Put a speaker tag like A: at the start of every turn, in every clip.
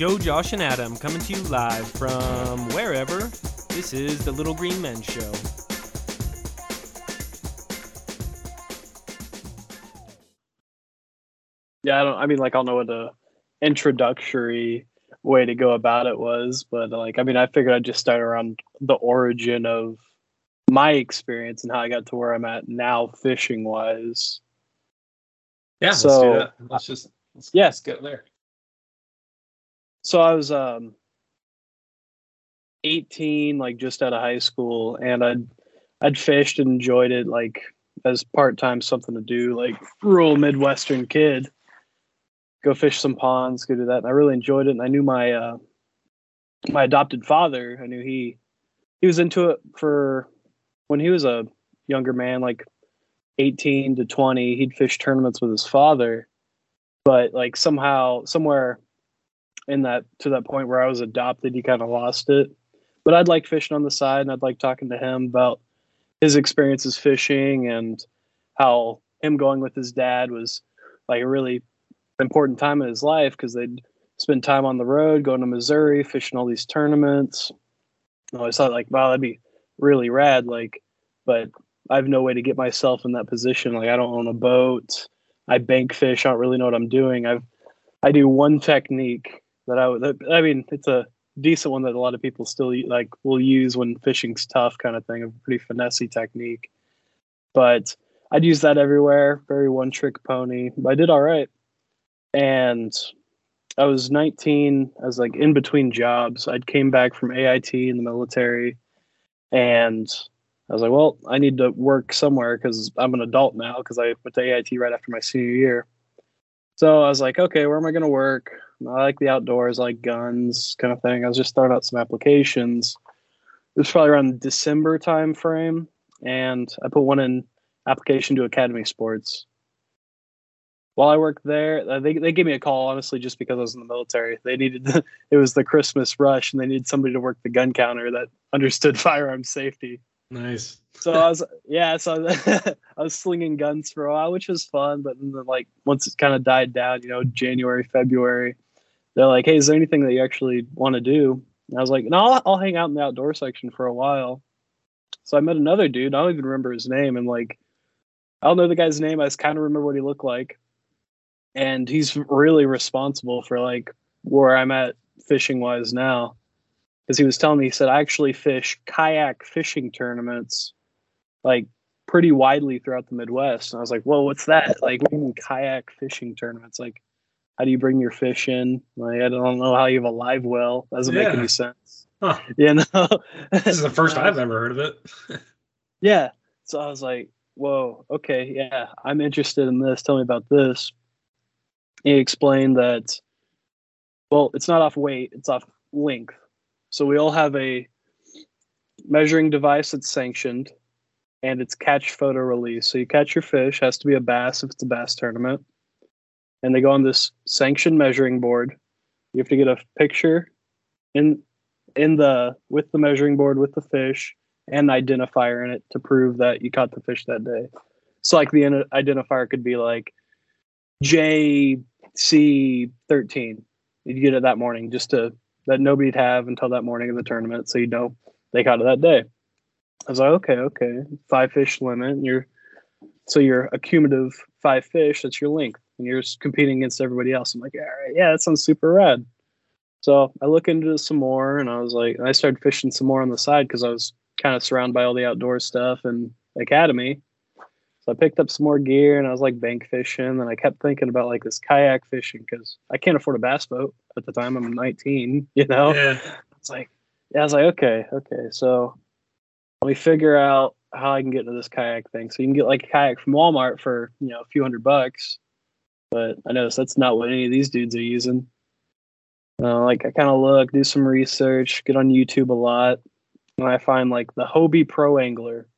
A: Joe, Josh, and Adam coming to you live from wherever. This is the Little Green Men Show.
B: Yeah, I don't. I mean, like, I don't know what the introductory way to go about it was, but like, I mean, I figured I'd just start around the origin of my experience and how I got to where I'm at now, fishing wise.
C: Yeah,
B: So-
C: let's do that. Let's just let's,
B: Yeah.
C: let's get there.
B: So I was um 18, like just out of high school, and I'd I'd fished and enjoyed it like as part time something to do, like rural Midwestern kid. Go fish some ponds, go do that. And I really enjoyed it. And I knew my uh my adopted father, I knew he he was into it for when he was a younger man, like 18 to 20, he'd fish tournaments with his father. But like somehow, somewhere in that to that point where I was adopted, he kind of lost it. But I'd like fishing on the side, and I'd like talking to him about his experiences fishing and how him going with his dad was like a really important time in his life because they'd spend time on the road, going to Missouri, fishing all these tournaments. I always thought like, wow, that'd be really rad. Like, but I have no way to get myself in that position. Like, I don't own a boat. I bank fish. I don't really know what I'm doing. I've I do one technique that I would. that- I mean, it's a decent one that a lot of people still like will use when fishing's tough, kind of thing. A pretty finessey technique, but I'd use that everywhere. Very one trick pony. But I did all right, and I was 19. I was like in between jobs. I'd came back from AIT in the military, and I was like, well, I need to work somewhere because I'm an adult now because I went to AIT right after my senior year. So I was like, okay, where am I going to work? I like the outdoors, I like guns, kind of thing. I was just throwing out some applications. It was probably around December time frame, and I put one in application to Academy Sports. While I worked there, uh, they they gave me a call honestly just because I was in the military. They needed the, it was the Christmas rush, and they needed somebody to work the gun counter that understood firearm safety
C: Nice.
B: so I was yeah, so I was, slinging guns for a while, which was fun. But then, like once it kind of died down, you know, January, February, they're like, "Hey, is there anything that you actually want to do?" And I was like, "No, I'll, I'll hang out in the outdoor section for a while." So I met another dude. I don't even remember his name, and like, I don't know the guy's name. I just kind of remember what he looked like, and he's really responsible for like where I'm at fishing wise now because he was telling me he said I actually fish kayak fishing tournaments like pretty widely throughout the Midwest. And I was like, "Well, what's that? Like, what do you mean kayak fishing tournaments? Like, how do you bring your fish in? Like, I don't know how you have a live well. That doesn't make any sense.
C: Huh.
B: You know,
C: This is the first I've ever heard of it.
B: Yeah. So I was like, whoa, okay, yeah, I'm interested in this. Tell me about this. He explained that, well, it's not off weight, it's off length. So we all have a measuring device that's sanctioned and it's catch photo release. So you catch your fish, has to be a bass if it's a bass tournament. And they go on this sanctioned measuring board. You have to get a picture in in the with the measuring board with the fish and an identifier in it to prove that you caught the fish that day. So like the identifier could be like JC13. You'd get it that morning just to that nobody'd have until that morning of the tournament, so you know they caught it that day. I was like, okay, okay, five fish limit. And you're so you're a cumulative five fish. That's your length, and you're competing against everybody else. I'm like, all right, yeah, that sounds super rad. So I look into some more, and I was like, I started fishing some more on the side because I was kind of surrounded by all the outdoor stuff and academy. So I picked up some more gear, and I was like bank fishing, and I kept thinking about like this kayak fishing because I can't afford a bass boat at the time. I'm 19, you know.
C: Yeah.
B: It's like, yeah, I was like, okay, okay. So let me figure out how I can get into this kayak thing. So you can get like a kayak from Walmart for, you know, a few hundred bucks. But I noticed that's not what any of these dudes are using. Uh, like I kind of look, do some research, get on YouTube a lot. And I find like the Hobie Pro Angler.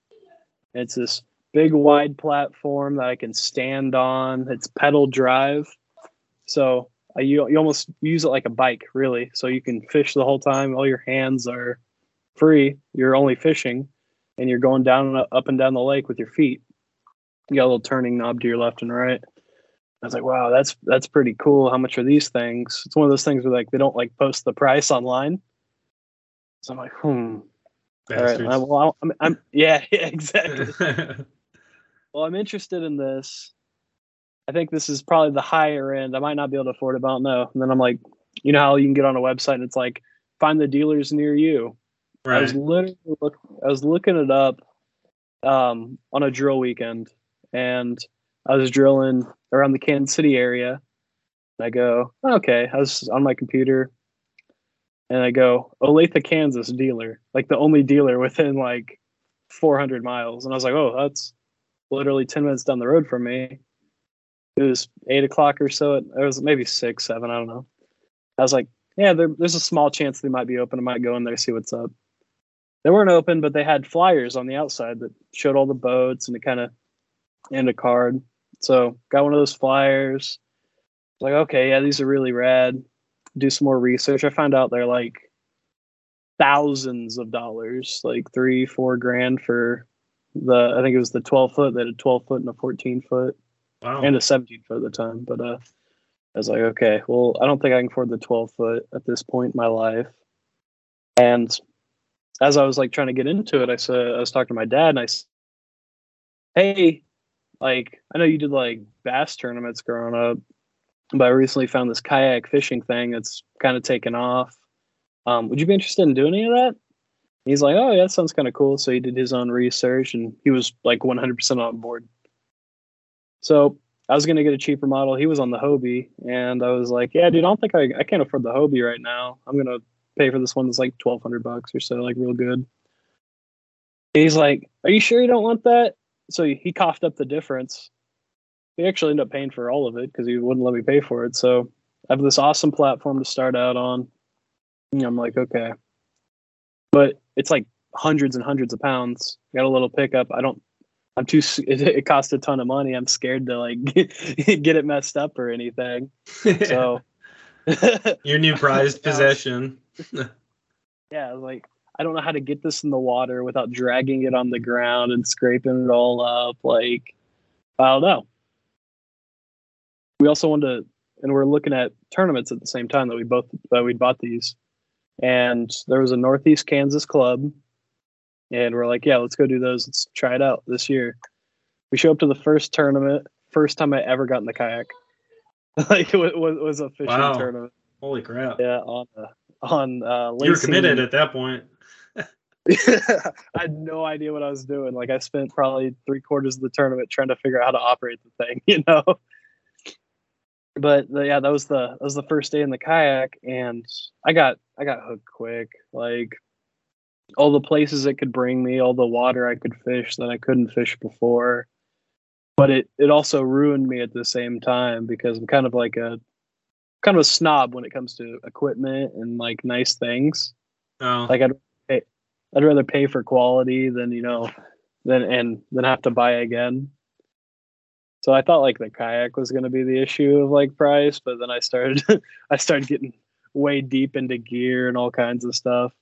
B: It's this big wide platform that I can stand on. It's pedal drive. So uh, you you almost use it like a bike, really. So you can fish the whole time. All your hands are free. You're only fishing, and you're going down and up and down the lake with your feet. You got a little turning knob to your left and right. I was like, wow, that's that's pretty cool. How much are these things? It's one of those things where like they don't like post the price online. So I'm like, hmm. All right.
C: Bastards.
B: I- well, I'm, I'm yeah, yeah, exactly. well, I'm interested in this. I think this is probably the higher end. I might not be able to afford it, but I don't know. And then I'm like, you know how you can get on a website and it's like find the dealers near you. I was literally look, I was looking it up um, on a drill weekend, and I was drilling around the Kansas City area. And I go, okay. I was on my computer, and I go, Olathe, Kansas dealer, like the only dealer within like 400 miles. And I was like, oh, that's literally 10 minutes down the road from me. It was eight o'clock or so. It, was maybe six, seven. I don't know. I was like, yeah, there, there's a small chance they might be open. I might go in there see what's up. They weren't open, but they had flyers on the outside that showed all the boats and it kind of and a card. So got one of those flyers. Like, okay, yeah, these are really rad. Do some more research. I found out they're like thousands of dollars, like three, four grand for the I think it was the 12 foot. They had a 12 foot and a 14 foot
C: Wow.
B: and a 17 foot at the time. But uh, I was like, okay, well, I don't think I can afford the 12 foot at this point in my life. And as I was like trying to get into it, I said, I was talking to my dad and I said, hey, like, I know you did like bass tournaments growing up, but I recently found this kayak fishing thing that's kind of taken off. Um, would you be interested in doing any of that? He's like, oh, yeah, that sounds kind of cool. So he did his own research and he was like 100% on board. So I was gonna get a cheaper model. He was on the Hobie, and I was like, "Yeah, dude, I don't think I, I can't afford the Hobie right now. I'm gonna pay for this one that's like twelve hundred bucks or so, like real good." He's like, "Are you sure you don't want that?" So he, he coughed up the difference. He actually ended up paying for all of it because he wouldn't let me pay for it. So I have this awesome platform to start out on. And I'm like, okay, but it's like hundreds and hundreds of pounds. Got a little pickup. I don't I'm too. It, it costs a ton of money. I'm scared to like get it messed up or anything. So,
C: Your new prized possession.
B: yeah, like I don't know how to get this in the water without dragging it on the ground and scraping it all up. Like I don't know. We also wanted to, and we're looking at tournaments at the same time that we both that we bought these, and there was a Northeast Kansas club, and we're like, yeah, let's go do those. Let's try it out this year. We show up to the first tournament. First time I ever got in the kayak. like it was, was a fishing
C: Wow.
B: tournament.
C: Holy crap.
B: Yeah, on uh, on uh,
C: you were
B: Lacey
C: committed at that point.
B: I had no idea what I was doing. Like I spent probably three quarters of the tournament trying to figure out how to operate the thing, you know. But yeah, that was the that was the first day in the kayak, and I got I got hooked quick. Like all the places it could bring me, all the water I could fish that I couldn't fish before. But it it also ruined me at the same time because I'm kind of like a kind of a snob when it comes to equipment and like nice things
C: Oh,
B: like I'd pay, I'd rather pay for quality than you know than and then have to buy again. So I thought like the kayak was going to be the issue of like price, but then I started I started getting way deep into gear and all kinds of stuff.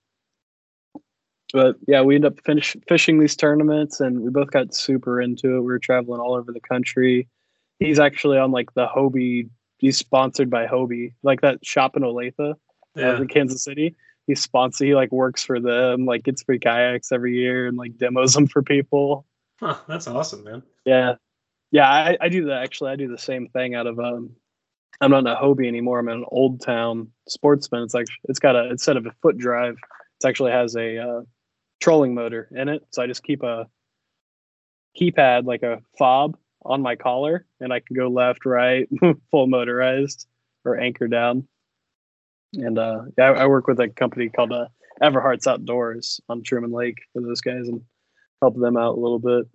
B: But yeah, we ended up finish fishing these tournaments, and we both got super into it. We were traveling all over the country. He's actually on like the Hobie. He's sponsored by Hobie, like that shop in Olathe uh,
C: yeah.
B: in Kansas City. He's sponsored. He like works for them, like gets free kayaks every year and like demos them for people.
C: Huh, that's awesome, man.
B: Yeah, yeah. I, I do that actually. I do the same thing out of um. I'm not in a Hobie anymore. I'm in an Old Town Sportsman. It's like it's got a instead of a foot drive, it actually has a uh, trolling motor in it. So I just keep a keypad like a fob on my collar, and I can go left, right, full motorized or anchor down. And uh, yeah, I, I work with a company called uh, Everhart's Outdoors on Truman Lake for those guys and help them out a little bit.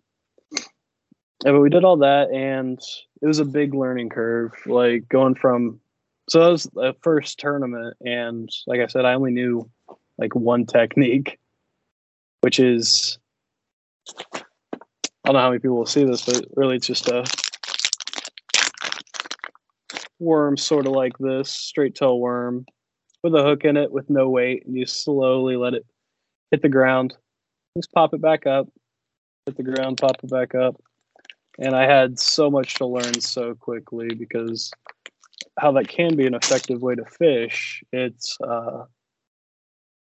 B: Yeah, but we did all that, and it was a big learning curve. Like going from, so that was the first tournament, and like I said, I only knew like one technique, which is I don't know how many people will see this, but really it's just a worm, sort of like this, straight tail worm with a hook in it with no weight, and you slowly let it hit the ground. Just pop it back up, hit the ground, pop it back up. And I had so much to learn so quickly because how that can be an effective way to fish, it's uh,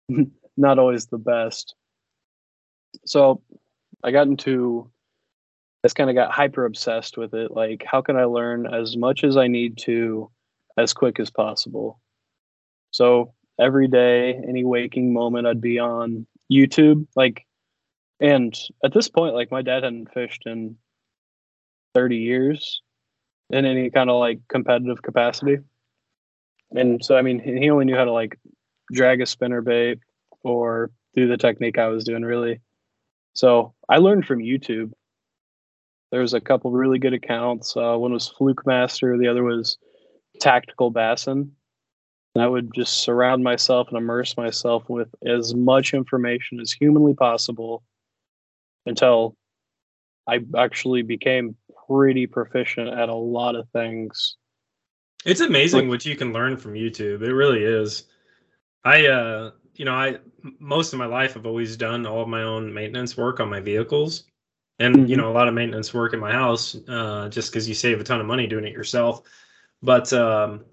B: not always the best. So I got into I just kind of got hyper obsessed with it. Like, how can I learn as much as I need to as quick as possible? So every day, any waking moment, I'd be on YouTube. Like, and at this point, like, my dad hadn't fished in 30 years in any kind of like competitive capacity. And so, I mean, he only knew how to like drag a spinner bait or do the technique I was doing, really. So I learned from YouTube there's a couple really good accounts. Uh, one was Fluke Master, the other was Tactical Bassin. And I would just surround myself and immerse myself with as much information as humanly possible until I actually became pretty proficient at a lot of things.
C: It's amazing what you can learn from YouTube. It really is. I uh you know, I most of my life I've always done all of my own maintenance work on my vehicles and mm-hmm. you know a lot of maintenance work in my house uh, just because you save a ton of money doing it yourself but um,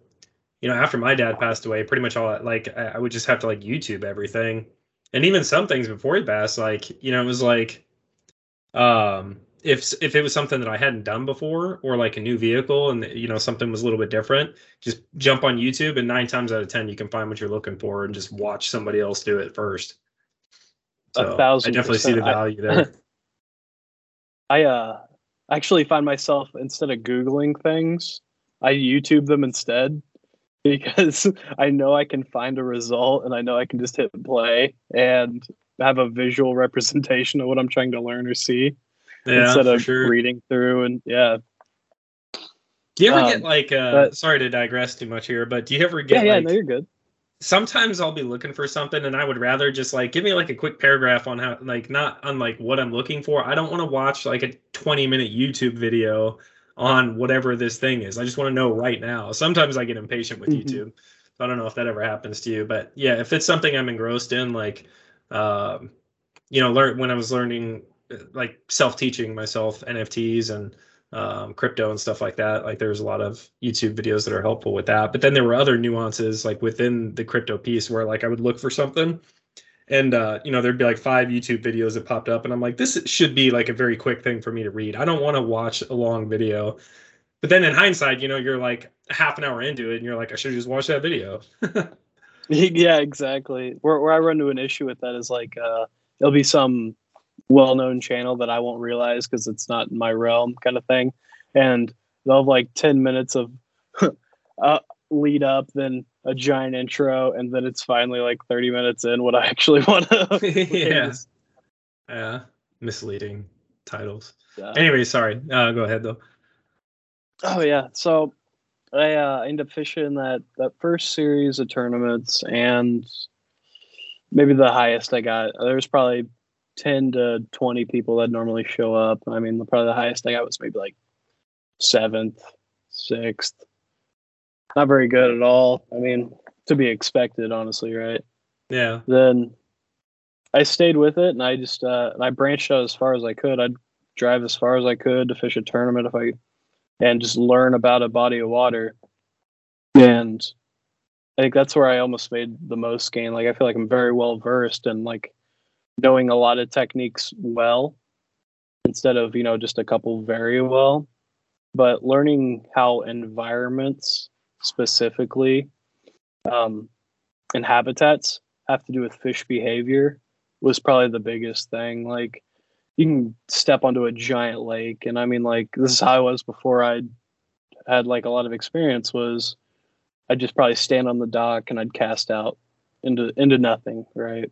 C: you know after my dad passed away pretty much all like I, I, would just have to like youtube everything and even some things before he passed like you know it was like um if if it was something that i hadn't done before or like a new vehicle and you know something was a little bit different just jump on youtube and nine times out of ten you can find what you're looking for and just watch somebody else do it first.
B: So a thousand
C: i definitely see the value
B: I,
C: there.
B: I uh actually find myself instead of googling things, I YouTube them instead because I know I can find a result and I know I can just hit play and have a visual representation of what I'm trying to learn or see
C: yeah,
B: instead of
C: sure.
B: reading through and yeah.
C: Do you ever um, get like uh but, sorry to digress too much here, but do you ever get
B: Yeah, yeah,
C: like,
B: no, you're good
C: sometimes I'll be looking for something and I would rather just like give me like a quick paragraph on how like not on like what I'm looking for. I don't want to watch like a 20 minute YouTube video on whatever this thing is. I just want to know right now. Sometimes I get impatient with mm-hmm. YouTube. So I don't know if that ever happens to you, but yeah, if it's something I'm engrossed in, like um, you know, learn when I was learning like self-teaching myself NFTs and um, crypto and stuff like that. Like there's a lot of YouTube videos that are helpful with that. But then there were other nuances like within the crypto piece where like I would look for something and uh, you know there'd be like five YouTube videos that popped up and I'm like this should be like a very quick thing for me to read. I don't want to watch a long video. But then in hindsight, you know, you're like half an hour into it and you're like I should just watch that video.
B: yeah, exactly. Where where I run into an issue with that is like uh there'll be some well-known channel that I won't realize because it's not in my realm, kind of thing. And they'll have like ten minutes of uh, lead up, then a giant intro, and then it's finally like thirty minutes in what I actually want to.
C: yeah. Yeah. Misleading titles. Yeah. Anyway, sorry. Uh, go ahead though.
B: Oh yeah. So I uh, ended up fishing that that first series of tournaments, and maybe the highest I got. There's probably 10 to 20 people that normally show up. I mean, probably the highest I got was maybe like seventh, sixth. Not very good at all. I mean, to be expected, honestly, right?
C: Yeah.
B: Then I stayed with it and I just, uh, I branched out as far as I could. I'd drive as far as I could to fish a tournament if I, and just learn about a body of water. And I think that's where I almost made the most gain. Like, I feel like I'm very well versed and like, knowing a lot of techniques well instead of you know just a couple very well. But learning how environments specifically um, and habitats have to do with fish behavior was probably the biggest thing. Like you can step onto a giant lake and i mean like this is how i was before i had like a lot of experience was i'd just probably stand on the dock and i'd cast out into into nothing right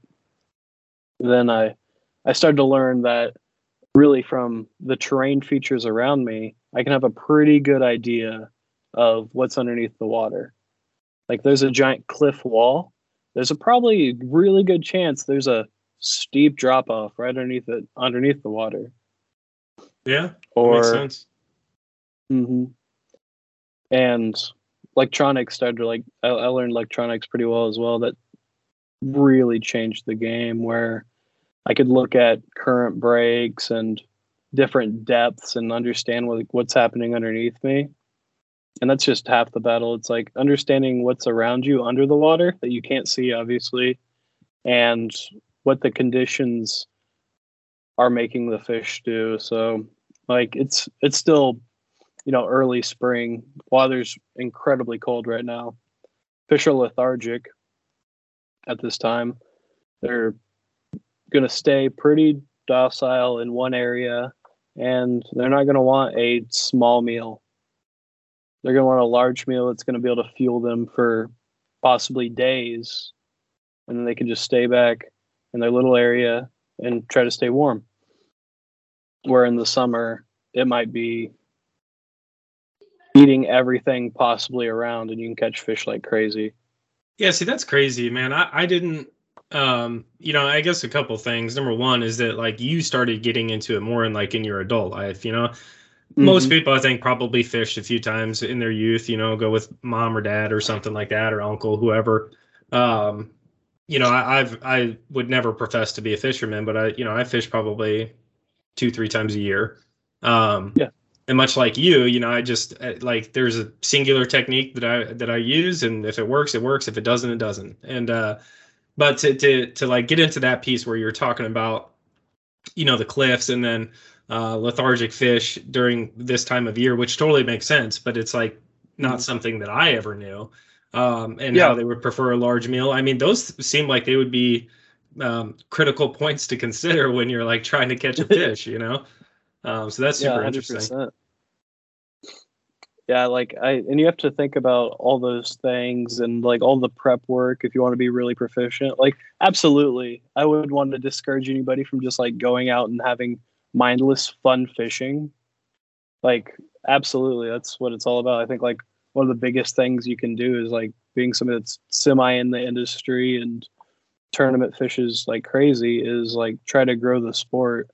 B: then I I started to learn that really from the terrain features around me, I can have a pretty good idea of what's underneath the water. Like there's a giant cliff wall. There's a probably really good chance there's a steep drop off right underneath it underneath the water.
C: Yeah. Or makes sense.
B: Mm-hmm. And electronics started to like I, I learned electronics pretty well as well. That really changed the game where I could look at current breaks and different depths and understand what, what's happening underneath me. And that's just half the battle. It's like understanding what's around you under the water that you can't see, obviously, and what the conditions are making the fish do. So, like, it's it's still, you know, early spring. Water's incredibly cold right now. Fish are lethargic at this time. They're going to stay pretty docile in one area and they're not going to want a small meal. They're going to want a large meal that's going to be able to fuel them for possibly days. And then they can just stay back in their little area and try to stay warm. Where in the summer, it might be eating everything possibly around and you can catch fish like crazy.
C: Yeah, see, that's crazy, man. I, I didn't um you know i guess a couple things. Number one is that like you started getting into it more in like in your adult life you know? Mm-hmm. most people i think probably fished a few times in their youth you know go with mom or dad or something like that or uncle whoever. Um you know I, i've i would never profess to be a fisherman but i you know i fish probably two three times a year. Um
B: yeah
C: and much like you you know i just uh, like there's a singular technique that i that i use and if it works it works if it doesn't it doesn't and uh but to to to like get into that piece where you're talking about you know the cliffs and then uh, lethargic fish during this time of year which totally makes sense but it's like not mm-hmm. something that i ever knew um, and yeah. how they would prefer a large meal i mean those seem like they would be um, critical points to consider when you're like trying to catch a fish you know um, so that's super yeah, interesting.
B: yeah like i and you have to think about all those things and like all the prep work if you want to be really proficient. Like absolutely i would want to discourage anybody from just like going out and having mindless fun fishing. Like absolutely that's what it's all about. I think like one of the biggest things you can do is like being somebody that's semi in the industry and tournament fishes like crazy is like try to grow the sport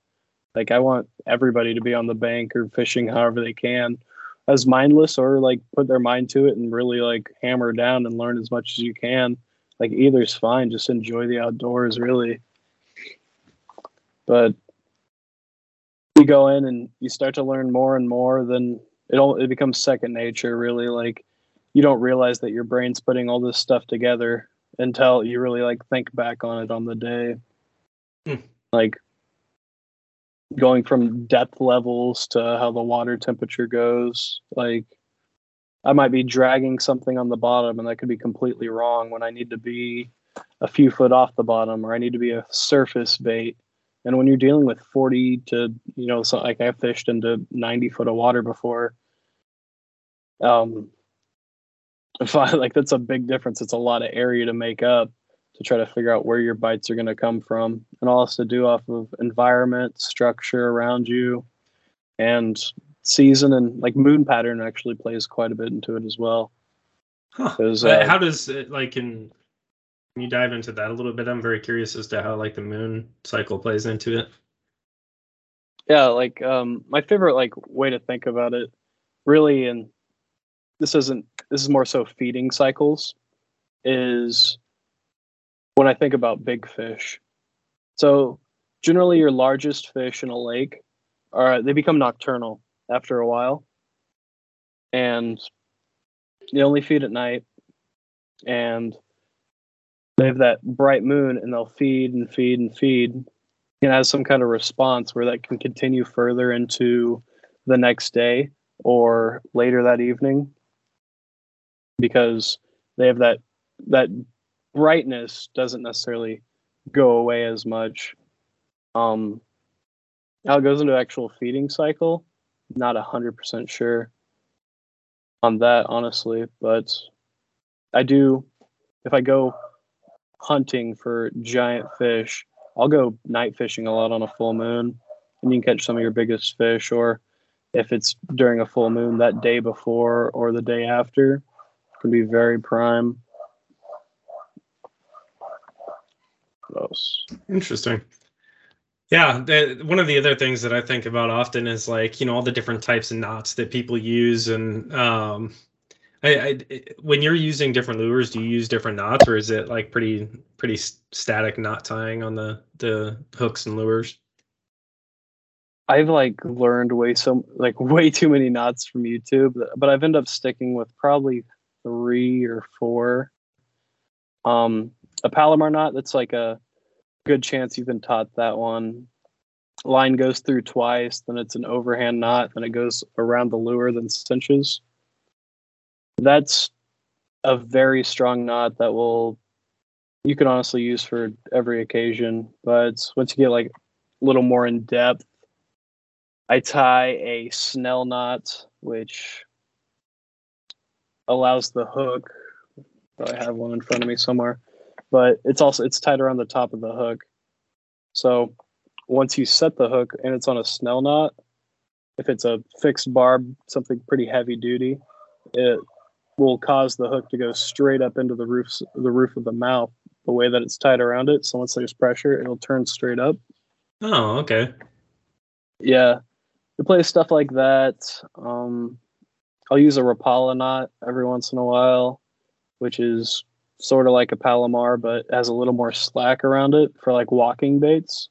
B: like i want everybody to be on the bank or fishing however they can as mindless or like put their mind to it and really like hammer down and learn as much as you can. Like either's fine. Just enjoy the outdoors, really. But you go in and you start to learn more and more, then it all it becomes second nature. Really, like you don't realize that your brain's putting all this stuff together until you really like think back on it on the day. Hmm. Like going from depth levels to how the water temperature goes. Like I might be dragging something on the bottom and that could be completely wrong when I need to be a few foot off the bottom or I need to be a surface bait. And when you're dealing with 40 to, you know, so like I fished into 90 foot of water before, um, if I like that's a big difference. It's a lot of area to make up to try to figure out where your bites are going to come from and all has to do off of environment structure around you and season and like moon pattern actually plays quite a bit into it as well.
C: Huh. uh, how does it like can, can you dive into that a little bit? I'm very curious as to how like the moon cycle plays into it.
B: Yeah like um my favorite like way to think about it really and this isn't this is more so feeding cycles is when I think about big fish. So generally your largest fish in a lake are they become nocturnal after a while. And they only feed at night and they have that bright moon and they'll feed and feed and feed and has some kind of response where that can continue further into the next day or later that evening because they have that that brightness doesn't necessarily go away as much. Um, how it goes into actual feeding cycle, not a hundred percent sure on that, honestly. But I do, if I go hunting for giant fish, I'll go night fishing a lot on a full moon, and you can catch some of your biggest fish. Or if it's during a full moon, that day before or the day after can be very prime.
C: Else. Interesting. Yeah, the, one of the other things that I think about often is like you know all the different types of knots that people use, and um, I, I, when you're using different lures, do you use different knots, or is it like pretty pretty static knot tying on the the hooks and lures?
B: I've like learned way so like way too many knots from YouTube, but I've ended up sticking with probably three or four. Um, a Palomar knot that's like a good chance you've been taught that one. Line goes through twice, then it's an overhand knot, then it goes around the lure, then cinches. That's a very strong knot that will you can honestly use for every occasion. But once you get like a little more in depth, I tie a snell knot, which allows the hook. I have one in front of me somewhere, but it's also it's tied around the top of the hook. So once you set the hook and it's on a snell knot, if it's a fixed barb, something pretty heavy duty, it will cause the hook to go straight up into the roof the roof of the mouth the way that it's tied around it. So once there's pressure, it'll turn straight up.
C: Oh, okay.
B: Yeah. We play stuff like that. Um, I'll use a Rapala knot every once in a while, which is sort of like a Palomar, but has a little more slack around it for like walking baits.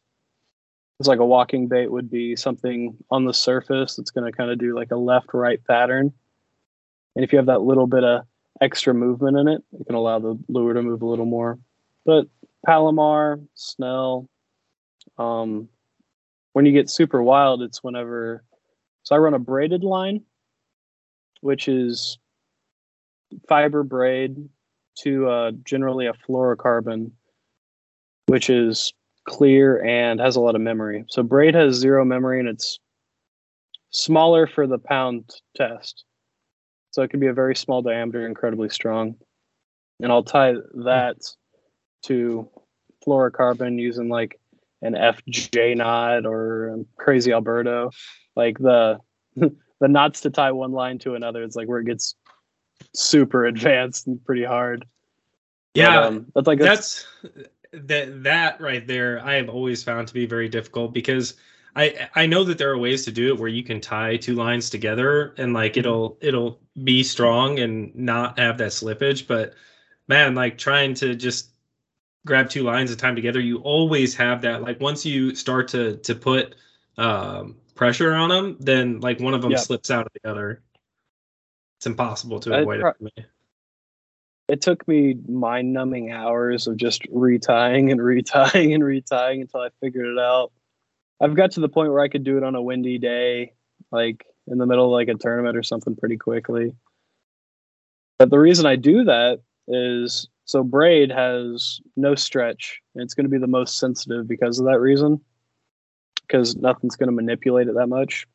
B: It's like a walking bait would be something on the surface that's going to kind of do like a left right pattern. And if you have that little bit of extra movement in it, it can allow the lure to move a little more. But Palomar, Snell, um, when you get super wild, it's whenever. So I run a braided line, which is fiber braid to uh, generally a fluorocarbon, which is clear and has a lot of memory. So braid has zero memory and it's smaller for the pound test. So it can be a very small diameter, incredibly strong. And I'll tie that to fluorocarbon using like an FG knot or crazy Alberto. Like the the knots to tie one line to another, it's like where it gets super advanced and pretty hard.
C: Yeah,
B: but, um, that's like
C: that's that that right there. I have always found to be very difficult because I I know that there are ways to do it where you can tie two lines together and like mm-hmm. it'll it'll be strong and not have that slippage. But man, like trying to just grab two lines of time together, you always have that. Like once you start to to put um, pressure on them, then like one of them slips out of the other. It's impossible to avoid pro- it for me.
B: It took me mind numbing hours of just retying and retying and retying until I figured it out. I've got to the point where I could do it on a windy day, like in the middle of like a tournament or something pretty quickly. But the reason I do that is so braid has no stretch, and it's going to be the most sensitive because of that reason, because nothing's going to manipulate it that much.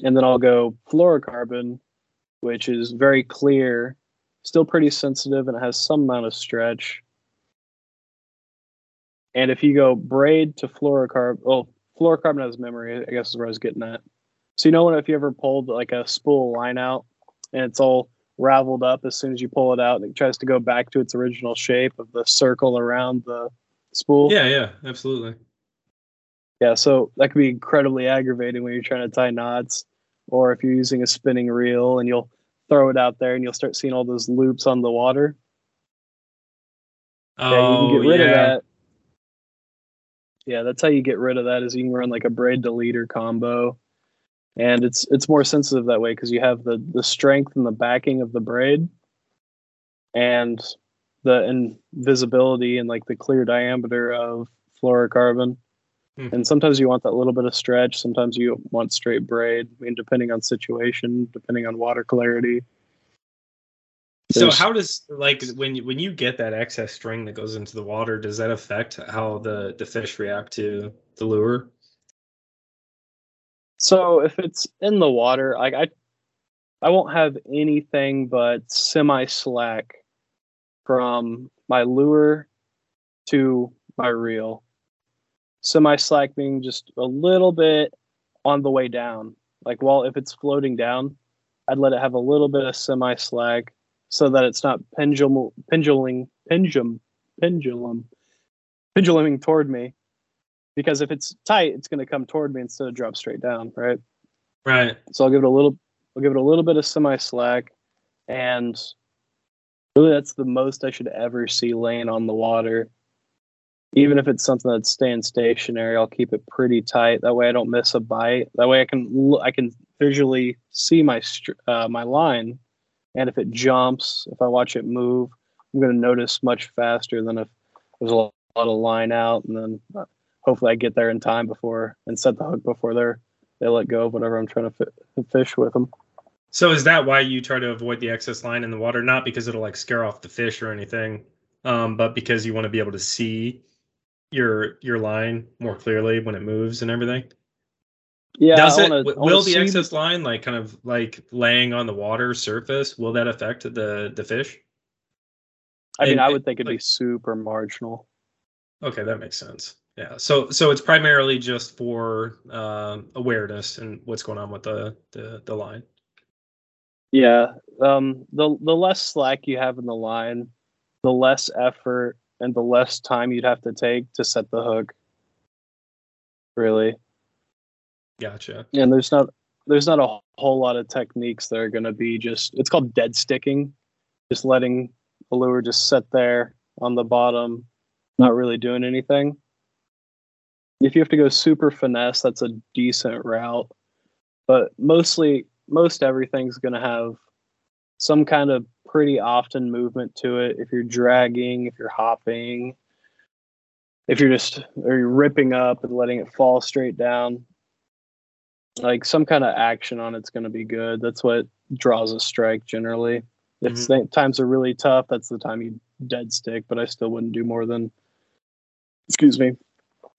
B: And then I'll go fluorocarbon, which is very clear, still pretty sensitive, and it has some amount of stretch. And if you go braid to fluorocarbon, well, fluorocarbon has memory, I guess is where I was getting at. So you know when if you ever pulled like a spool line out and it's all raveled up as soon as you pull it out. And it tries to go back to its original shape of the circle around the spool.
C: Yeah, yeah, absolutely.
B: Yeah, so that can be incredibly aggravating when you're trying to tie knots, or if you're using a spinning reel and you'll throw it out there and you'll start seeing all those loops on the water.
C: Oh, yeah, you can get oh, rid yeah. of that.
B: Yeah, that's how you get rid of that. Is you can run like a braid to leader combo and it's it's more sensitive that way because you have the the strength and the backing of the braid and the invisibility and like the clear diameter of fluorocarbon hmm. and sometimes you want that little bit of stretch sometimes you want straight braid i mean depending on situation depending on water clarity
C: so how does like when you when you get that excess string that goes into the water does that affect how the the fish react to the lure
B: so if it's in the water, like I, I won't have anything but semi slack from my lure to my reel. Semi slack being just a little bit on the way down. Like while if it's floating down, I'd let it have a little bit of semi slack so that it's not pendulum pendulum pendulum pendulum penduluming toward me because if it's tight, it's going to come toward me instead of drop straight down, right?
C: Right.
B: So I'll give it a little, I'll give it a little bit of semi slack, and really that's the most I should ever see laying on the water. Even if it's something that's staying stationary, I'll keep it pretty tight. That way, I don't miss a bite. That way, I can I can visually see my uh, my line, and if it jumps, if I watch it move, I'm going to notice much faster than if there's a lot of line out, and then uh, hopefully I get there in time before and set the hook before they're they let go of whatever I'm trying to fish with them.
C: So is that why you try to avoid the excess line in the water? Not because it'll like scare off the fish or anything, um, but because you want to be able to see your your line more clearly when it moves and everything.
B: Yeah.
C: Does it? Wanna, will the excess the... line, like kind of like laying on the water surface, will that affect the the fish?
B: I mean, and, I would think it'd like, be super marginal.
C: Okay, that makes sense. Yeah. So so it's primarily just for uh, awareness and what's going on with the the, the line.
B: Yeah. Um. The the less slack you have in the line, the less effort and the less time you'd have to take to set the hook. Really.
C: Gotcha.
B: And there's not there's not a whole lot of techniques that are going to be just it's called dead sticking, just letting the lure just sit there on the bottom, not really doing anything. If you have to go super finesse, that's a decent route. But mostly most everything's going to have some kind of pretty often movement to it. If you're dragging, if you're hopping, if you're just or you're ripping up and letting it fall straight down, like some kind of action on it's going to be good. That's what draws a strike generally. If mm-hmm. times are really tough, that's the time you dead stick. But I still wouldn't do more than, excuse me,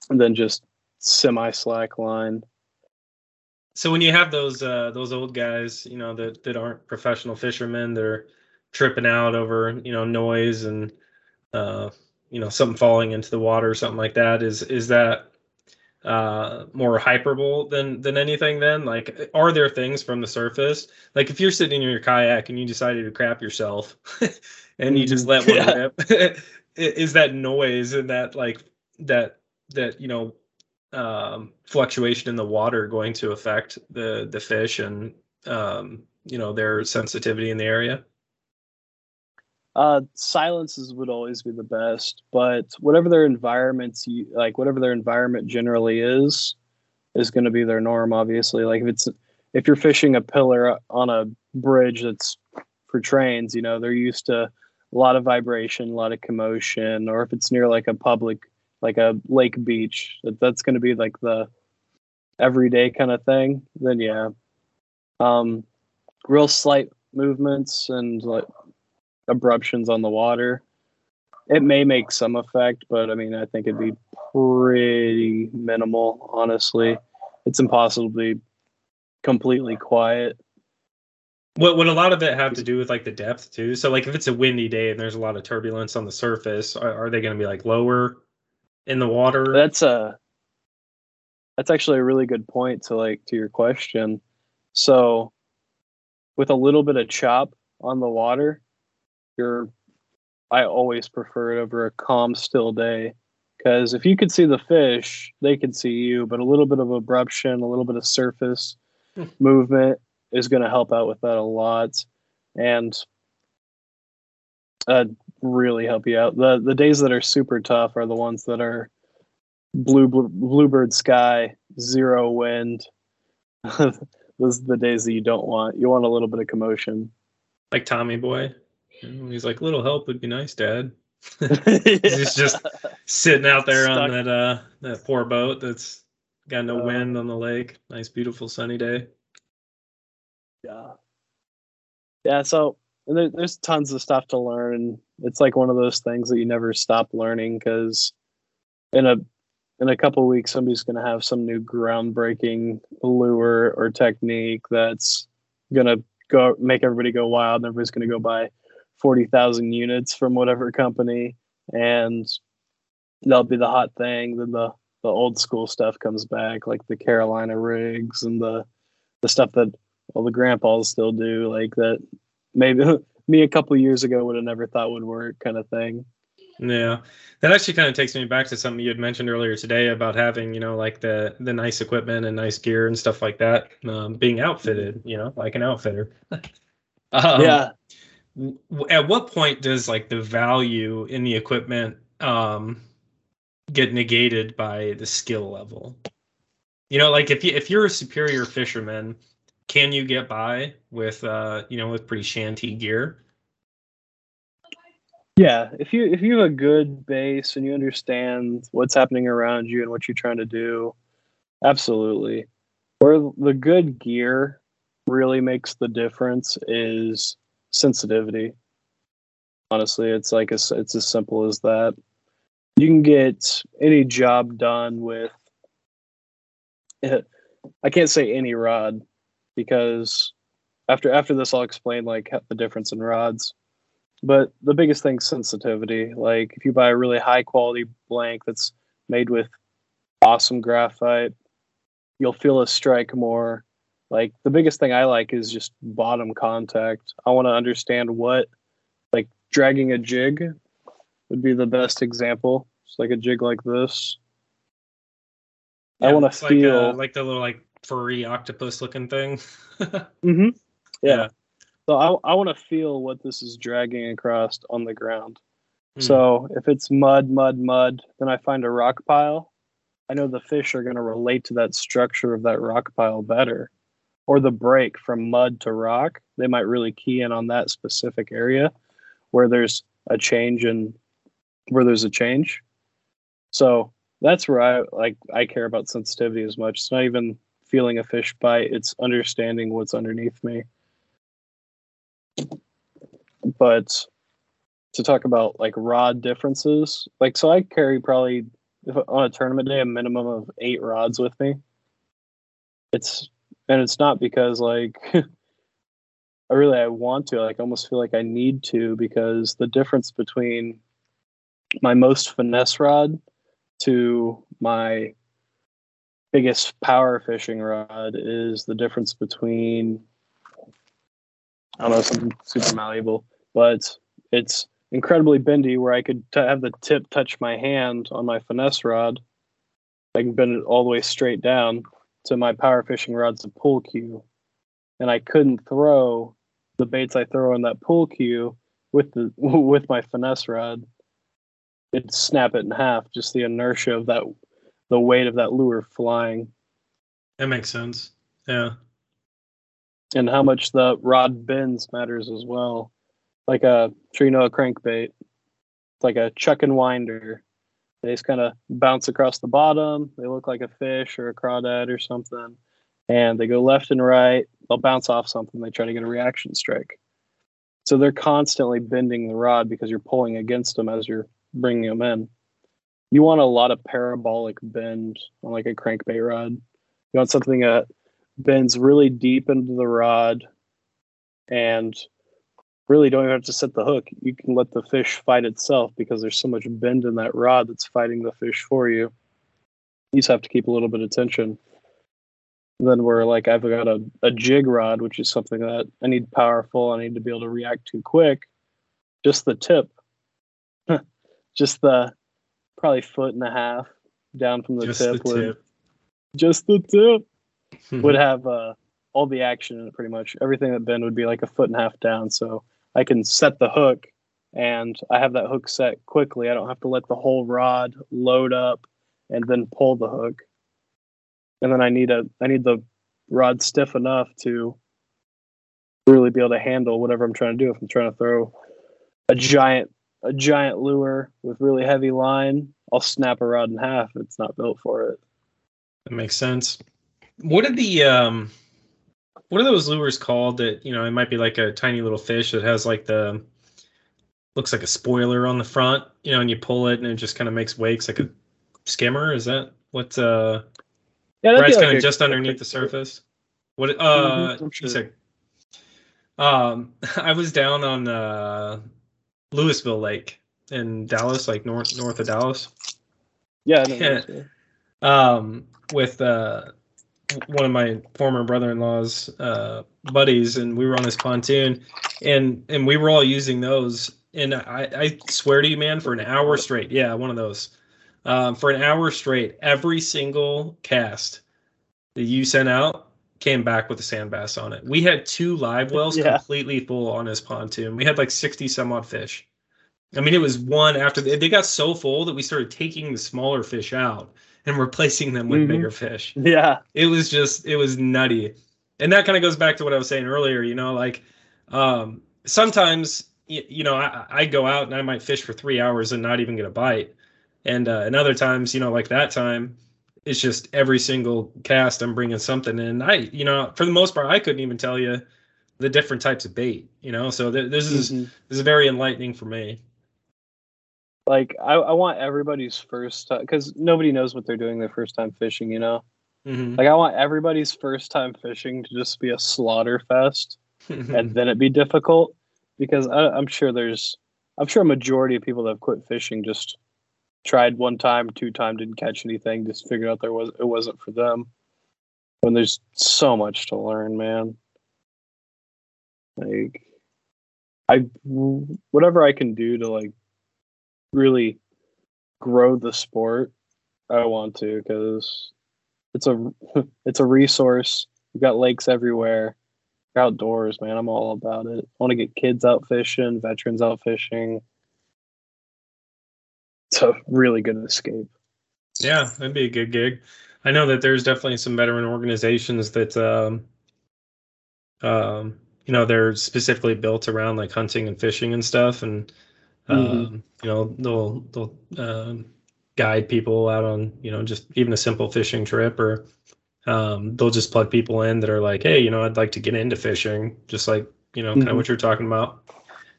B: than just semi slack line.
C: So when you have those uh, those old guys, you know that that aren't professional fishermen, they're tripping out over you know noise and uh, you know something falling into the water or something like that. Is is that uh, more hyperbole than than anything? Then like, are there things from the surface? Like if you're sitting in your kayak and you decided to crap yourself, and you just let one yeah. rip, is that noise and that like that that you know um, fluctuation in the water going to affect the the fish and um, you know their sensitivity in the area?
B: Uh, silences would always be the best, but whatever their environments, you, like whatever their environment generally is, is going to be their norm. Obviously, like if it's if you're fishing a pillar on a bridge that's for trains, you know they're used to a lot of vibration, a lot of commotion, or if it's near like a public like a lake beach that that's going to be like the everyday kind of thing then yeah. Um real slight movements and like abruptions on the water. It may make some effect but i mean i think it'd be pretty minimal honestly. It's impossible to be completely quiet.
C: What would a lot of it have to do with like the depth too? So like if it's a windy day and there's a lot of turbulence on the surface, are, are they going to be like lower in the water.
B: That's a that's actually a really good point to like to your question. So with a little bit of chop on the water, you're I always prefer it over a calm still day because if you could see the fish, they could see you, but a little bit of abruption, a little bit of surface hmm. movement is going to help out with that a lot. And uh, really help you out. The the days that are super tough are the ones that are blue, blue bluebird sky, zero wind. Those are the days that you don't want. You want a little bit of commotion.
C: Like Tommy Boy. He's like, little help would be nice, Dad. He's just sitting out there Stuck. on that uh that poor boat that's got no uh, wind on the lake. Nice, beautiful, sunny day.
B: Yeah. Yeah. So and there, there's tons of stuff to learn. It's like one of those things that you never stop learning because in a in a couple weeks somebody's going to have some new groundbreaking lure or technique that's going to go make everybody go wild. And everybody's going to go buy 40,000 units from whatever company. And that'll be the hot thing. Then the the old school stuff comes back like the Carolina rigs and the the stuff that all the grandpas still do like that maybe me a couple years ago would have never thought would work kind of thing.
C: Yeah. That actually kind of takes me back to something you had mentioned earlier today about having you know like the the nice equipment and nice gear and stuff like that um, being outfitted you know like an outfitter.
B: Um, yeah.
C: at what point does like the value in the equipment um get negated by the skill level. You know, like if you if you're a superior fisherman, can you get by with uh you know with pretty shanty gear?
B: Yeah, if you if you have a good base and you understand what's happening around you and what you're trying to do, absolutely. Where the good gear really makes the difference is sensitivity. Honestly, it's like a, it's as simple as that. You can get any job done with. I can't say any rod because after after this, I'll explain like the difference in rods but the biggest thing sensitivity. Like if you buy a really high quality blank that's made with awesome graphite, you'll feel a strike more. Like the biggest thing I like is just bottom contact. I want to understand what like dragging a jig would be the best example. It's like a jig like this.
C: Yeah,
B: I want to feel
C: like, uh, like the little like furry octopus looking thing.
B: mm-hmm. yeah. yeah. So I, I want to feel what this is dragging across on the ground. Mm. So if it's mud, mud, mud, then I find a rock pile. I know the fish are going to relate to that structure of that rock pile better. Or the break from mud to rock, they might really key in on that specific area where there's a change in where there's a change. So that's where I like I care about sensitivity as much. It's not even feeling a fish bite, it's understanding what's underneath me but to talk about like rod differences, like so I carry probably on a tournament day a minimum of eight rods with me. It's and it's not because like I really I want to like almost feel like I need to because the difference between my most finesse rod to my biggest power fishing rod is the difference between I don't know something super malleable, but it's incredibly bendy where I could t- have the tip touch my hand on my finesse rod. I can bend it all the way straight down to my power fishing rod's a pull cue, and I couldn't throw the baits I throw in that pull cue with the with my finesse rod. It'd snap it in half. Just the inertia of that, the weight of that lure flying.
C: That makes sense. Yeah
B: and how much the rod bends matters as well. Like a Trino crankbait, it's like a chuck and winder. They just kind of bounce across the bottom. They look like a fish or a crawdad or something, and they go left and right. They'll bounce off something. They try to get a reaction strike. So they're constantly bending the rod because you're pulling against them as you're bringing them in. You want a lot of parabolic bend on like a crankbait rod. You want something that bends really deep into the rod and really don't even have to set the hook. You can let the fish fight itself because there's so much bend in that rod that's fighting the fish for you. You just have to keep a little bit of tension. then we're like I've got a, a jig rod, which is something that I need powerful, I need to be able to react to quick. Just the tip. just the probably foot and a half down from the
C: just
B: tip.
C: The tip.
B: Just the tip would have uh, all the action in it pretty much. Everything that bend would be like a foot and a half down. So I can set the hook and I have that hook set quickly. I don't have to let the whole rod load up and then pull the hook. And then I need a I need the rod stiff enough to really be able to handle whatever I'm trying to do. If I'm trying to throw a giant a giant lure with really heavy line, I'll snap a rod in half. It's not built for it.
C: That makes sense. What are the um what are those lures called that, you know, it might be like a tiny little fish that has like the looks like a spoiler on the front, you know, and you pull it and it just kind of makes wakes like a skimmer. Is that what uh
B: yeah,
C: right kind of just underneath the surface? What uh
B: mm-hmm, sure.
C: um I was down on uh Lewisville Lake in Dallas, like north north of Dallas.
B: Yeah, no,
C: um with uh one of my former brother-in-law's uh, buddies, and we were on this pontoon, and and we were all using those. And I, I swear to you, man, for an hour straight, yeah, one of those, um, for an hour straight, every single cast that you sent out came back with a sand bass on it. We had two live wells
B: Yeah.
C: completely full on this pontoon. We had like sixty some odd fish. I mean, it was one after they, they got so full that we started taking the smaller fish out and replacing them with
B: Mhm.
C: bigger fish.
B: Yeah.
C: It was just, it was nutty. And that kind of goes back to what I was saying earlier, you know, like um, sometimes, you, you know, I, I go out and I might fish for three hours and not even get a bite. And, uh, and other times, you know, like that time, it's just every single cast I'm bringing something in. I, you know, for the most part, I couldn't even tell you the different types of bait, you know, so th- this is,
B: Mhm.
C: this is very enlightening for me.
B: Like I, I want everybody's first time because nobody knows what they're doing their first time fishing. You know,
C: Mhm.
B: like I want everybody's first time fishing to just be a slaughter fest, and then it be difficult because I, I'm sure there's, I'm sure a majority of people that have quit fishing just tried one time, two time, didn't catch anything, just figured out there was it wasn't for them. When there's so much to learn, man. Like, I whatever I can do to like really grow the sport, I want to because it's a it's a resource. We've got lakes everywhere. Outdoors, man. I'm all about it. I want to get kids out fishing, veterans out fishing. It's a really good escape.
C: Yeah, that'd be a good gig. I know that there's definitely some veteran organizations that, um, um, you know, they're specifically built around like hunting and fishing and stuff, and um,
B: Mhm.
C: you know, they'll they'll um, guide people out on you know just even a simple fishing trip, or um, they'll just plug people in that are like, hey, you know, I'd like to get into fishing, just like you know, kind of
B: Mhm.
C: what you're talking about.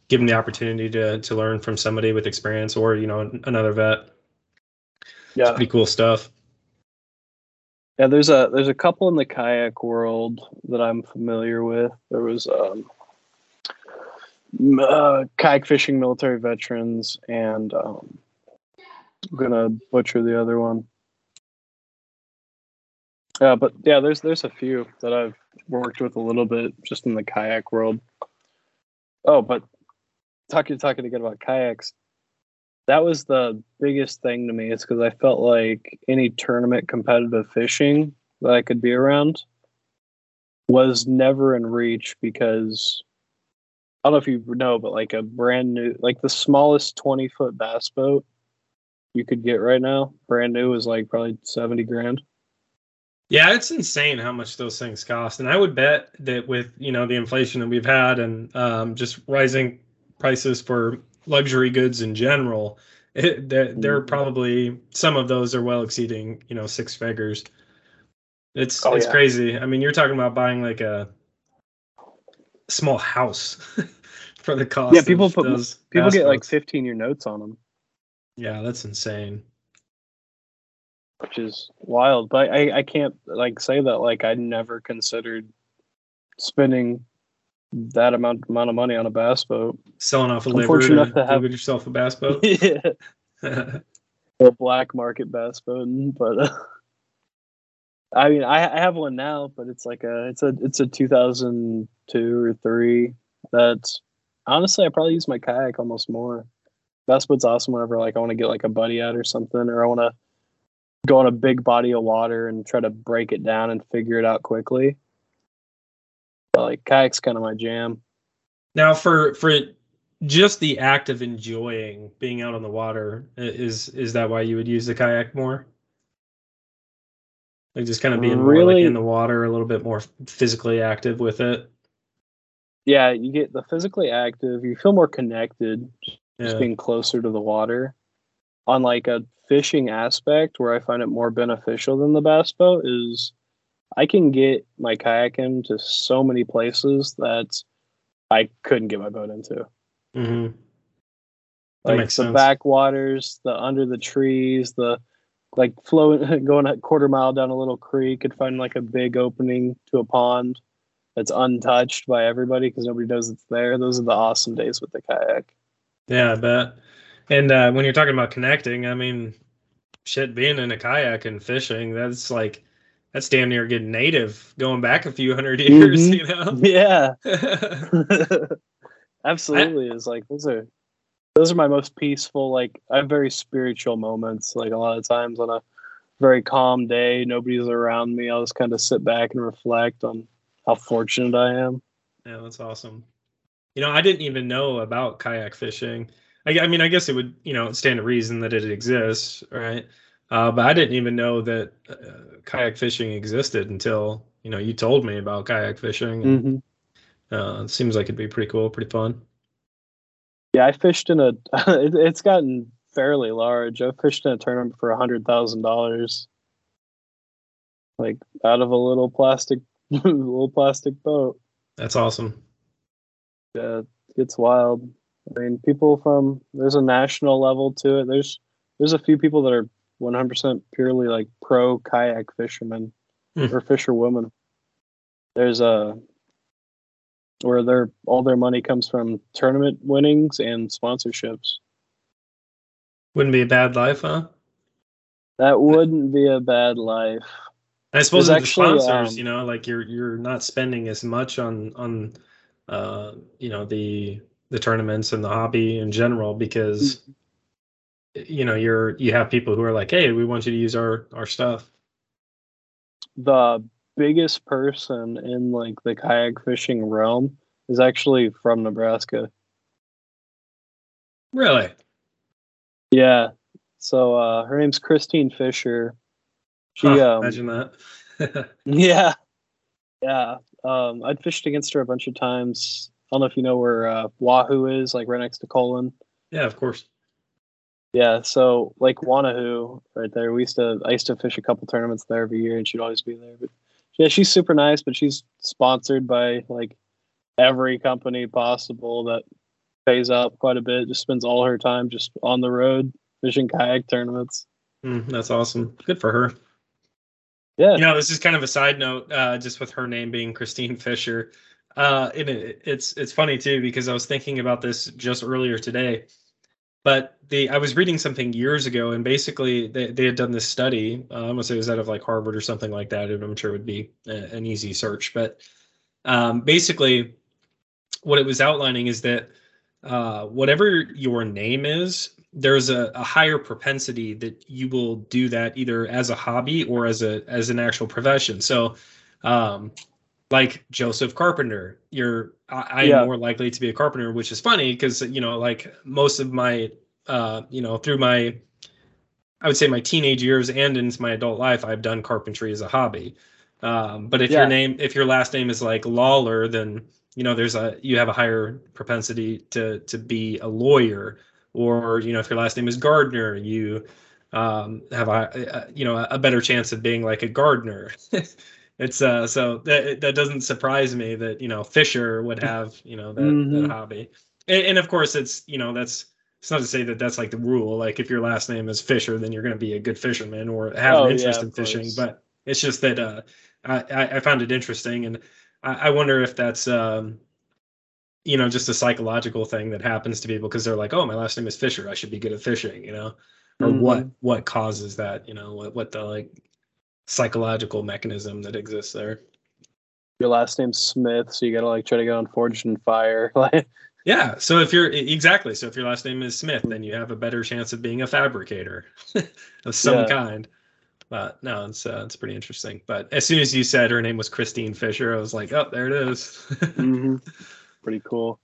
C: Give them the opportunity to to learn from somebody with experience, or you know, another vet.
B: Yeah,
C: Pretty cool stuff.
B: yeah. There's a there's a couple in the kayak world that I'm familiar with. There was um, uh, kayak fishing military veterans, and um, I'm gonna butcher the other one. Yeah, but yeah, there's there's a few that I've worked with a little bit just in the kayak world. Oh, but talking talking again about kayaks, that was the biggest thing to me. Is because I felt like any tournament competitive fishing that I could be around was never in reach because I don't know if you know, but like a brand new, like the smallest twenty foot bass boat you could get right now, brand new, is like probably seventy grand.
C: Yeah, it's insane how much those things cost, and I would bet that with you know the inflation that we've had and um, just rising prices for luxury goods in general, it, they're, they're
B: Mhm.
C: probably some of those are well exceeding you know six figures. It's
B: Oh,
C: it's
B: yeah.
C: crazy. I mean, you're talking about buying like a small house for the cost.
B: Yeah, people put-
C: those
B: People get like fifteen year notes on them,
C: Yeah, that's insane.
B: which is wild. But I I can't like say that like I never considered spending that amount amount of money on a bass boat.
C: Selling off a
B: I'm
C: liver to
B: to have-
C: yourself a bass boat.
B: yeah, a black market bass boat, but. Uh, I mean, I, I have one now, but it's like a it's a it's a 2002 or three. That's honestly, I probably use my kayak almost more. Bass boat's awesome whenever like I want to get like a buddy out or something, or I want to go on a big body of water and try to break it down and figure it out quickly. Like kayak's kind of my jam.
C: Now, for for just the act of enjoying being out on the water, is is that why you would use the kayak more? Like just kind of being more like
B: Really?
C: in the water, a little bit more physically active with it.
B: Yeah, you get the physically active. You feel more connected, just
C: Yeah.
B: being closer to the water. On like a fishing aspect, where I find it more beneficial than the bass boat is, I can get my kayak into so many places that I couldn't get my boat into.
C: hmm That
B: Like the
C: sense.
B: backwaters, the under the trees, the like flowing, going a quarter mile down a little creek, and find like a big opening to a pond that's untouched by everybody because nobody knows it's there. Those are the awesome days with the kayak.
C: Yeah, I bet. And uh, when you're talking about connecting, I mean, shit, being in a kayak and fishing, that's like that's damn near getting native, going back a few hundred years,
B: Mhm.
C: you know.
B: Yeah. Absolutely. It's like those are those are my most peaceful, like I have very spiritual moments. Like a lot of times on a very calm day, nobody's around me. I'll just kind of sit back and reflect on how fortunate I am.
C: Yeah, that's awesome. You know, I didn't even know about kayak fishing I, I mean, I guess it would, you know, stand to reason that it exists, right? Uh, but I didn't even know that uh, kayak fishing existed until you know you told me about kayak fishing. And,
B: hmm
C: uh, it seems like it'd be pretty cool, pretty fun.
B: Yeah, I fished in a. It, it's gotten fairly large. I fished in a tournament for a hundred thousand dollars, like out of a little plastic, little plastic boat.
C: That's awesome.
B: Yeah, it's wild. I mean, people from there's a national level to it. There's there's a few people that are 100% purely like pro kayak fishermen
C: Hmm.
B: or fisherwomen. There's a where their all their money comes from tournament winnings and sponsorships.
C: Wouldn't be a bad life, huh?
B: That wouldn't be a bad life.
C: I suppose the
B: actually,
C: sponsors,
B: um,
C: you know, like you're you're not spending as much on on uh you know the the tournaments and the hobby in general because you know you're you have people who are like, hey, we want you to use our our stuff.
B: The biggest person in like the kayak fishing realm is actually from Nebraska.
C: Really?
B: Yeah. So uh her name's Christine Fisher. She
C: Huh,
B: um
C: imagine that.
B: Yeah. Yeah. Um, I'd fished against her a bunch of times. I don't know if you know where uh, Wahoo is, like right next to Colon.
C: yeah, of course.
B: Yeah, so like Wanahoo right there. We used to I used to fish a couple tournaments there every year and she'd always be there. But yeah, she's super nice, but she's sponsored by like every company possible that pays out quite a bit. Just spends all her time just on the road fishing kayak tournaments.
C: Mm, that's awesome. Good for her.
B: Yeah.
C: You know, this is kind of a side note, uh, just with her name being Christine Fisher. Uh, and it, it's it's funny too because I was thinking about this just earlier today. But the I was reading something years ago, and basically they, they had done this study. Uh, I want to say it was out of like Harvard or something like that. And I'm sure it would be a, an easy search. But um, basically, what it was outlining is that uh, whatever your name is, there's a, a higher propensity that you will do that either as a hobby or as a as an actual profession. So, um, like Joseph Carpenter, you're I, I'm
B: Yeah.
C: more likely to be a carpenter, which is funny because you know like most of my uh, you know through my I would say my teenage years and into my adult life, I've done carpentry as a hobby. Um, but if
B: Yeah.
C: your name, if your last name is like Lawler, then you know there's a you have a higher propensity to to be a lawyer. Or you know if your last name is Gardner, you um, have a, a you know a better chance of being like a gardener. it's uh so that that doesn't surprise me that you know Fisher would have you know that,
B: Mhm.
C: that hobby. And, and of course it's you know that's it's not to say that that's like the rule. Like if your last name is Fisher, then you're going to be a good fisherman or have
B: Oh,
C: an interest
B: of
C: in fishing.
B: course.
C: But it's just that uh, I, I found it interesting, and I, I wonder if that's um, you know just a psychological thing that happens to people because they're like, oh, my last name is Fisher, I should be good at fishing, you know, or what
B: Mhm.
C: what causes that, you know, what what the like psychological mechanism that exists there.
B: Your last name's Smith, so you gotta like try to get on Forged in Fire. Like
C: Yeah. So if you're exactly, so if your last name is Smith, then you have a better chance of being a fabricator of some
B: Yeah.
C: kind. But no, it's uh, it's pretty interesting. But as soon as you said her name was Christine Fisher, I was like, oh, there it is.
B: hmm Pretty cool.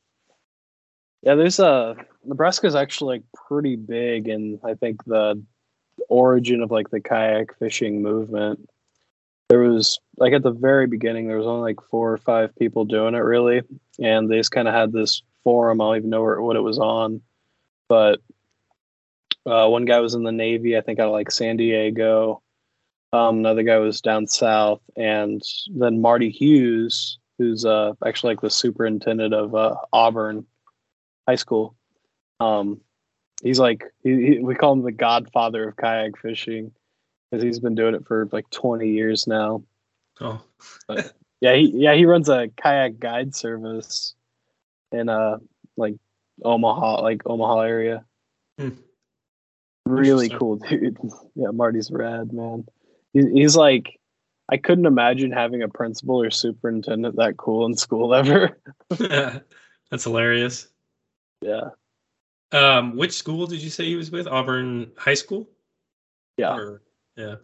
B: Yeah, there's a Nebraska's actually like pretty big and I think the origin of like the kayak fishing movement. There was like at the very beginning there was only like four or five people doing it really, and they just kind of had this forum. I don't even know where, what it was on, but uh, one guy was in the Navy, I think out of like San Diego. Um, another guy was down south, and then Marty Hughes, who's uh, actually like the superintendent of uh, Auburn High School. Um, he's like he, he, we call him the godfather of kayak fishing because he's been doing it for like 20 years now.
C: oh,
B: Yeah, he yeah he runs a kayak guide service in uh like Omaha, like Omaha area.
C: Hmm.
B: Really cool, dude. Yeah, Marty's rad, man. He's, he's like, I couldn't imagine having a principal or superintendent that cool in school ever.
C: that's hilarious.
B: yeah,
C: Um, which school did you say he was with? Auburn High School.
B: yeah,
C: Or- yeah.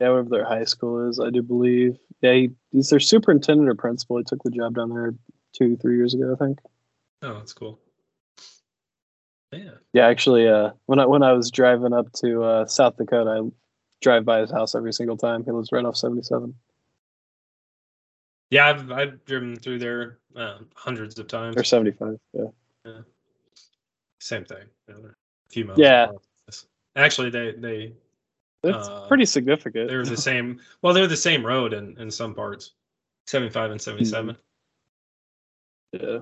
B: yeah. Wherever their high school is, I do believe. Yeah, he, he's their superintendent or principal. He took the job down there two, three years ago, I think.
C: Oh, that's cool. Yeah.
B: Yeah, actually, uh, when I when I was driving up to uh, South Dakota, I drive by his house every single time. He lives right off seventy seven
C: Yeah, I've I've driven through there um, hundreds of times.
B: or seventy five. Yeah,
C: Same thing. you know, A few miles.
B: Yeah.
C: Actually, they they
B: it's
C: Uh,
B: pretty significant.
C: they're the same. Well, they're the same road in in some parts. Seventy five and seventy seven.
B: yeah,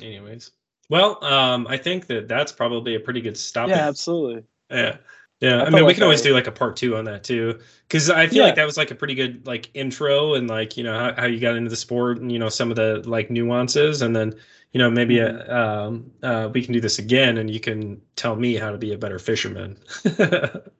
C: Anyways, well, um, I think that that's probably a pretty good stop.
B: yeah, absolutely.
C: Yeah. Yeah,
B: I
C: I, mean, we can always do like a part two on that too, because I feel
B: Yeah.
C: like that was like a pretty good like intro and like you know how, how you got into the sport and you know some of the like nuances, and then you know maybe
B: Mhm.
C: uh um, uh, we can do this again and you can tell me how to be a better fisherman.